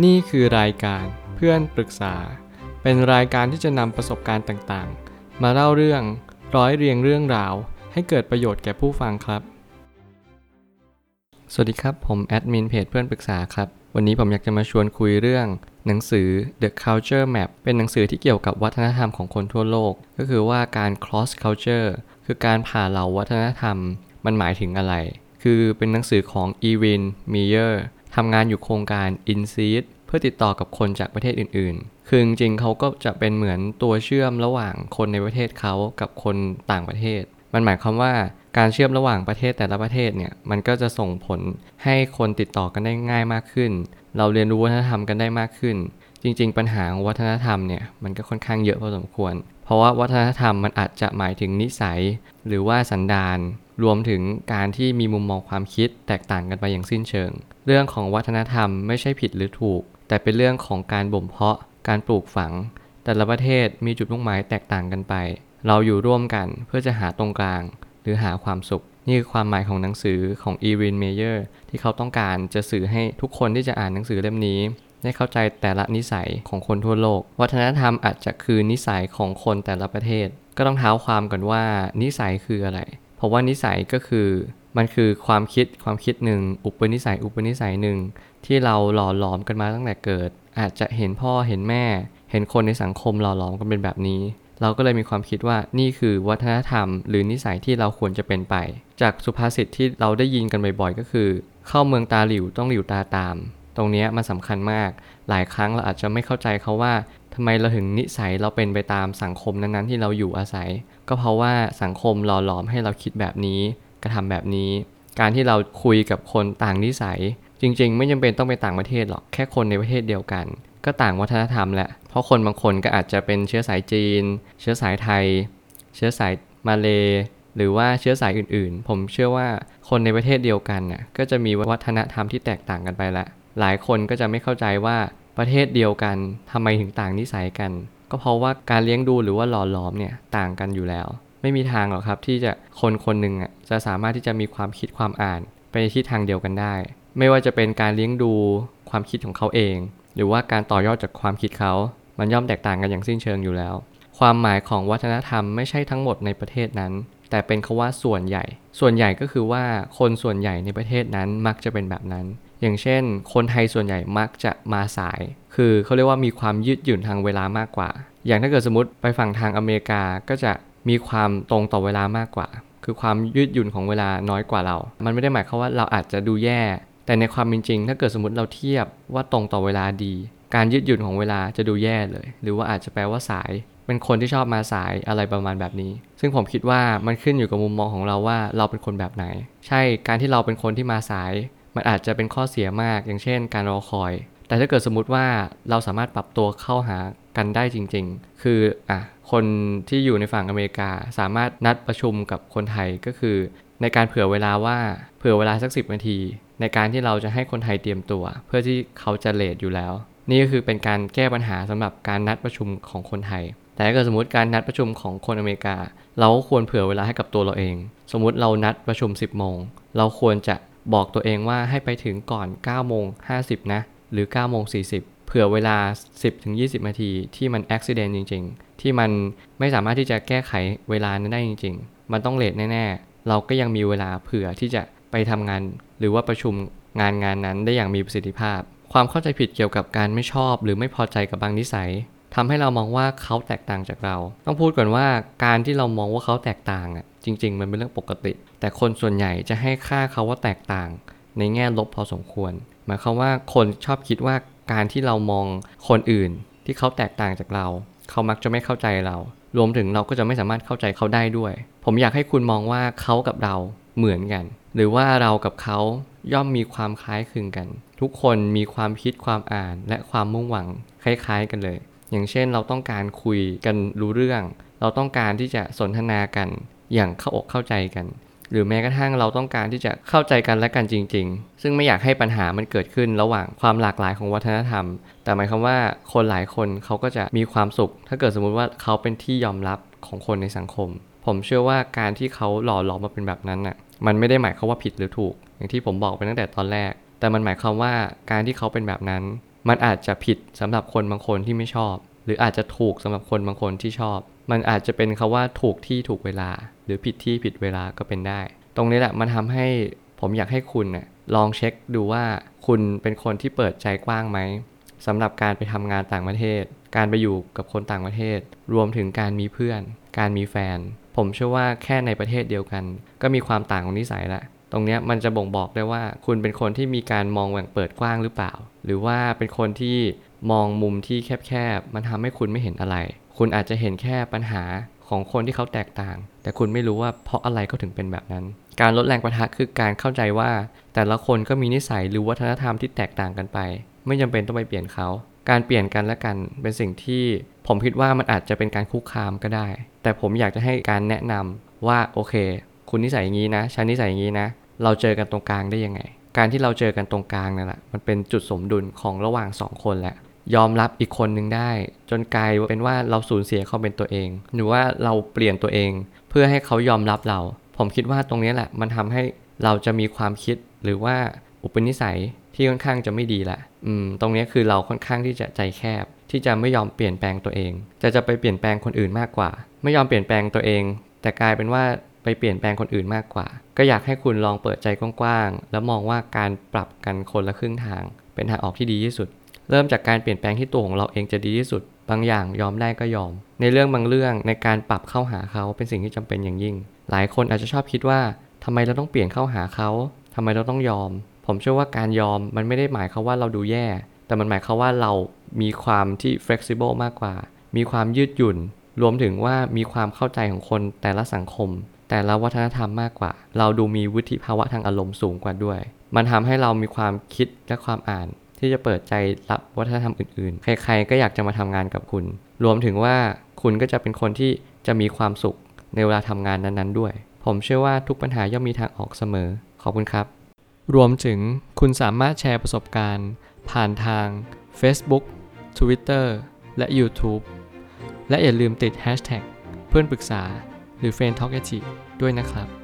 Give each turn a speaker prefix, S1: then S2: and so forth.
S1: นี่คือรายการเพื่อนปรึกษา เป็นรายการที่จะนำประสบการณ์ต่างๆ มาเล่าเรื่องร้อยเรียงเรื่องราว ให้เกิดประโยชน์แก่ผู้ฟังครับ สวัสดีครับ ผมแอดมินเพจเพื่อนปรึกษาครับ วันนี้ผมอยากจะมาชวนคุยเรื่อง หนังสือ The Culture Map เป็นหนังสือที่เกี่ยวกับวัฒนธรรมของคนทั่วโลก ก็คือว่าการ cross culture คือการผ่าเหล่าวัฒนธรรม มันหมายถึงอะไร คือเป็นหนังสือของอีวินมีเยอร์ ทำงานอยู่โครงการ i n s e e d เพื่อติดต่อกับคนจากประเทศอื่น ๆ คือจริงๆเขาก็จะเป็นเหมือนตัวเชื่อมระหว่างคนในประเทศเขากับคนต่างประเทศ มันหมายความว่าการเชื่อมระหว่างประเทศแต่ละประเทศเนี่ยมันก็จะส่งผลให้คนติดต่อกันได้ง่ายมากขึ้น เราเรียนรู้วัฒนธรรมกันได้มากขึ้น จริง ๆ ปัญหาวัฒนธรรมเนี่ยมันก็ค่อนข้างเยอะพอสมควร เพราะว่าวัฒนธรรมมันอาจจะหมายถึงนิสัย หรือว่าสันดาน รวมถึงการที่มีมุมมองความคิดแตกต่างกันไปอย่างสิ้นเชิง เรื่องของวัฒนธรรมไม่ใช่ผิดหรือถูก แต่เป็นเรื่องของการบ่มเพาะ การปลูกฝัง แต่ละประเทศมีจุดมุ่งหมายแตกต่างกันไป เราอยู่ร่วมกันเพื่อจะหาตรงกลาง หรือหาความสุข นี่คือความหมายของหนังสือของอีรินเมเยอร์ที่เขาต้องการจะสื่อให้ทุกคนที่จะอ่านหนังสือเล่มนี้ได้เข้าใจแต่ละนิสัยของคนทั่วโลก วัฒนธรรมอาจจะคือนิสัยของคนแต่ละประเทศ ก็ต้องเท้าความกันว่านิสัยคืออะไร ราะว่านิสัยก็คือมันคือความคิดความคิดหนึ่งอุปนิสัยอุปนิสัยหนึ่งที่เราหล่อหลอมกันมาตั้งแต่เกิด อาจจะเห็นพ่อเห็นแม่ เห็นคนในสังคมหล่อหลอมกันเป็นแบบนี้ เราก็เลยมีความคิดว่านี่คือวัฒนธรรม หรือนิสัยที่เราควรจะเป็นไป จากสุภาษิตที่เราได้ยินกันบ่อยๆ ก็คือ เข้าเมืองตาหลิวต้องหลิวตาตาม ตรงนี้มันสำคัญมาก หลายครั้งเราอาจจะไม่เข้าใจเขาว่า ทำไมเราถึงนิสัยเราเป็นไปตามสังคมนั้นๆ ที่เราอยู่อาศัย ก็เพราะว่าสังคมหล่อหลอมให้เราคิดแบบนี้กระทำแบบนี้ การที่เราคุยกับคนต่างนิสัย จริง ๆ ไม่จำเป็นต้องไปต่างประเทศหรอกแค่คนในประเทศเดียวกัน ก็ต่างวัฒนธรรมแหละเพราะคนบางคนก็อาจจะเป็นเชื้อสายจีน เชื้อสายไทย เชื้อสายมาเลหรือว่าเชื้อสายอื่นๆ ผมเชื่อว่าคนในประเทศเดียวกันน่ะก็จะมีวัฒนธรรมที่แตกต่างกันไปละ หลายคนก็จะไม่เข้าใจว่า ประเทศเดียวกันทำไมถึงต่างนิสัยกัน ก็เพราะว่าการเลี้ยงดูหรือว่าหล่อหลอมเนี่ยต่างกันอยู่แล้ว ไม่มีทางหรอกครับที่จะคนคนหนึ่งอะจะสามารถที่จะมีความคิดความอ่านไปในทิศทางเดียวกันได้ ไม่ว่าจะเป็นการเลี้ยงดูความคิดของเขาเอง หรือว่าการต่อยอดจากความคิดเขา มันย่อมแตกต่างกันอย่างสิ้นเชิงอยู่แล้ว ความหมายของวัฒนธรรมไม่ใช่ทั้งหมดในประเทศนั้น แต่เป็นคาว่าส่วนใหญ่ ส่วนใหญ่ก็คือว่าคนส่วนใหญ่ในประเทศนั้นมักจะเป็นแบบนั้น อย่างเช่น คนไทยส่วนใหญ่มักจะมาสาย คือเขาเรียกว่ามีความยืดหยุ่นทางเวลามากกว่า อย่างถ้าเกิดสมมติไปฝั่งทางอเมริกาก็จะมีความตรงต่อเวลามากกว่า คือความยืดหยุ่นของเวลาน้อยกว่าเรา มันไม่ได้หมายความว่าเราอาจจะดูแย่ แต่ในความเป็นจริง ถ้าเกิดสมมติเราเทียบว่าตรงต่อเวลาดี การยืดหยุ่นของเวลาจะดูแย่เลย หรือว่าอาจจะแปลว่าสาย เป็นคนที่ชอบมาสายอะไรประมาณแบบนี้ ซึ่งผมคิดว่ามันขึ้นอยู่กับมุมมองของเราว่าเราเป็นคนแบบไหน ใช่ การที่เราเป็นคนที่มาสาย มันอาจจะเป็นข้อเสียมาก อย่างเช่น การรอคอย แต่ถ้าเกิดสมมติว่าเราสามารถปรับตัวเข้าหากันได้จริง ๆ คืออะคนที่อยู่ในฝั่งอเมริกาสามารถนัดประชุมกับคนไทยก็คือ ในการเผื่อเวลาว่าเผื่อเวลาสักสินาที ในการที่เราจะให้คนไทยเตรียมตัว เพื่อที่เขาจะเลทอยู่แล้ว นี่ก็คือเป็นการแก้ปัญหาสำหรับการนัดประชุมของคนไทย แต่ถ้าเกิดสมมติการนัดประชุมของคนอเมริกา เราก็ควรเผื่อเวลาให้กับตัวเราเอง สมมุติเรานัดประชุม 10โมงเราควรจะ บอกตัวเองว่าให้ไปถึงก่อน9โมง50 นะ หรือ9โมง40 เผื่อเวลา 10-20 นาทีที่มันอุบิเหตุจริง ๆ ที่มันไม่สามารถที่จะแก้ไขเวลานั้นได้จริง ๆ มันต้องเลทแน่ ๆ เราก็ยังมีเวลาเผื่อที่จะไปทำงาน หรือว่าประชุมงานงานนั้นได้อย่างมีประสิทธิภาพ ความเข้าใจผิดเกี่ยวกับการไม่ชอบ หรือไม่พอใจกับบางนิสัยทำให้เรามองว่าเขาแตกต่างจากเรา ต้องพูดก่อนว่าการที่เรามองว่าเขาแตกต่างอะ จริง ๆ มันเป็นเรื่องปกติ แต่คนส่วนใหญ่จะให้ค่าเขาว่าแตกต่าง ในแง่ลบพอสมควร หมายความว่าคนชอบคิดว่าการที่เรามองคนอื่นที่เขาแตกต่างจากเรา เขามักจะไม่เข้าใจเรา รวมถึงเราก็จะไม่สามารถเข้าใจเขาได้ด้วย ผมอยากให้คุณมองว่าเขากับเราเหมือนกัน หรือว่าเรากับเขาย่อมมีความคล้ายคลึงกัน ทุกคนมีความคิดความอ่านและความมุ่งหวังคล้ายๆกันเลย อย่างเช่นเราต้องการคุยกันรู้เรื่อง เราต้องการที่จะสนทนากัน อย่างเข้าอกเข้าใจกัน หรือแม้กระทั่งเราต้องการที่จะเข้าใจกันและกันจริง ๆ ซึ่งไม่อยากให้ปัญหามันเกิดขึ้นระหว่างความหลากหลายของวัฒนธรรม แต่หมายความว่าคนหลายคนเขาก็จะมีความสุข ถ้าเกิดสมมุติว่าเขาเป็นที่ยอมรับของคนในสังคม ผมเชื่อว่าการที่เขาหล่อหลอมมาเป็นแบบนั้นน่ะมันไม่ได้หมายความว่าผิดหรือถูก อย่างที่ผมบอกไปตั้งแต่ตอนแรก แต่มันหมายความว่าการที่เขาเป็นแบบนั้น มันอาจจะผิดสำหรับคนบางคนที่ไม่ชอบ หรืออาจจะถูกสำหรับคนบางคนที่ชอบ มันอาจจะเป็นคาว่าถูกที่ถูกเวลา รือผิดที่ผิดเวลาก็เป็นได้ ตรงนี้แหละมันทำให้ผมอยากให้คุณน่ยลองเช็คดูว่าคุณเป็นคนที่เปิดใจกว้างไหมสำหรับการไปทำงานต่างประเทศ การไปอยู่กับคนต่างประเทศ รวมถึงการมีเพื่อน การมีแฟน ผมเชื่อว่าแค่ในประเทศเดียวกัน ก็มีความต่างของนิสัยละตรงนี้มันจะบ่งบอกได้ว่าคุณเป็นคนที่มีการมองแหว่งเปิดกว้างหรือเปล่า หรือว่าเป็นคนที่มองมุมที่แคบๆ มันทำให้คุณไม่เห็นอะไร คุณอาจจะเห็นแค่ปัญหาของคนที่เขาแตกต่าง แต่คุณไม่รู้ว่าเพราะอะไรเขาถึงเป็นแบบนั้น การลดแรงประทะคือการเข้าใจว่า แต่ละคนก็มีนิสัยหรือวัฒนธรรมที่แตกต่างกันไป ไม่จำเป็นต้องไปเปลี่ยนเขา การเปลี่ยนกันและกันเป็นสิ่งที่ผมคิดว่ามันอาจจะเป็นการคุกคามก็ได้ แต่ผมอยากจะให้การแนะนำว่าโอเค คุณนิสัยอย่างนี้นะฉันนิสัยอย่างนี้นะ เราเจอกันตรงกลางได้ยังไง การที่เราเจอกันตรงกลางนั่นแหละมันเป็นจุดสมดุลของระหว่างสองคนแหละ ยอมรับอีกคนหนึ่งได้ จนกลายเป็นว่าเราสูญเสียเขาเป็นตัวเอง หรือว่าเราเปลี่ยนตัวเอง เพื่อให้เขายอมรับเรา ผมคิดว่าตรงนี้แหละ มันทำให้เราจะมีความคิดหรือว่าอุปนิสัยที่ค่อนข้างจะไม่ดีละอืม ตรงนี้คือเราค่อนข้างที่จะใจแคบ ที่จะไม่ยอมเปลี่ยนแปลงตัวเอง จะจะไปเปลี่ยนแปลงคนอื่นมากกว่า ไม่ยอมเปลี่ยนแปลงตัวเอง แต่กลายเป็นว่าไปเปลี่ยนแปลงคนอื่นมากกว่า ก็อยากให้คุณลองเปิดใจกว้างๆ แล้วมองว่าการปรับกันคนละครึ่งทาง เป็นทางออกที่ดีที่สุด เริ่มจากการเปลี่ยนแปลงที่ตัวของเราเองจะดีที่สุด บางอย่างยอมได้ก็ยอม ในเรื่องบางเรื่องในการปรับเข้าหาเขาเป็นสิ่งที่จำเป็นอย่างยิ่ง หลายคนอาจจะชอบคิดว่าทำไมเราต้องเปลี่ยนเข้าหาเขาทำไมเราต้องยอม ผมเชื่อว่าการยอมมันไม่ได้หมายความว่าเราดูแย่ แต่มันหมายความว่าเรามีความที่ flexible มากกว่า มีความยืดหยุ่น รวมถึงว่ามีความเข้าใจของคนแต่ละสังคม แต่ละวัฒนธรรมมากกว่า เราดูมีวุฒิภาวะทางอารมณ์สูงกว่าด้วย มันทำให้เรามีความคิดและความอ่าน ที่จะเปิดใจรับวัฒนธรรมอื่นๆ ใครๆก็อยากจะมาทำงานกับคุณ รวมถึงว่าคุณก็จะเป็นคนที่จะมีความสุขในเวลาทำงานนั้นๆด้วย ผมเชื่อว่าทุกปัญหาย่อมมีทางออกเสมอ ขอบคุณครับ รวมถึงคุณสามารถแชร์ประสบการณ์ ผ่านทาง Facebook Twitter และ YouTube และอย่าลืมติด Hashtag เพื่อนปรึกษาหรือ f r ร e n d t a l k ด้วยนะครับ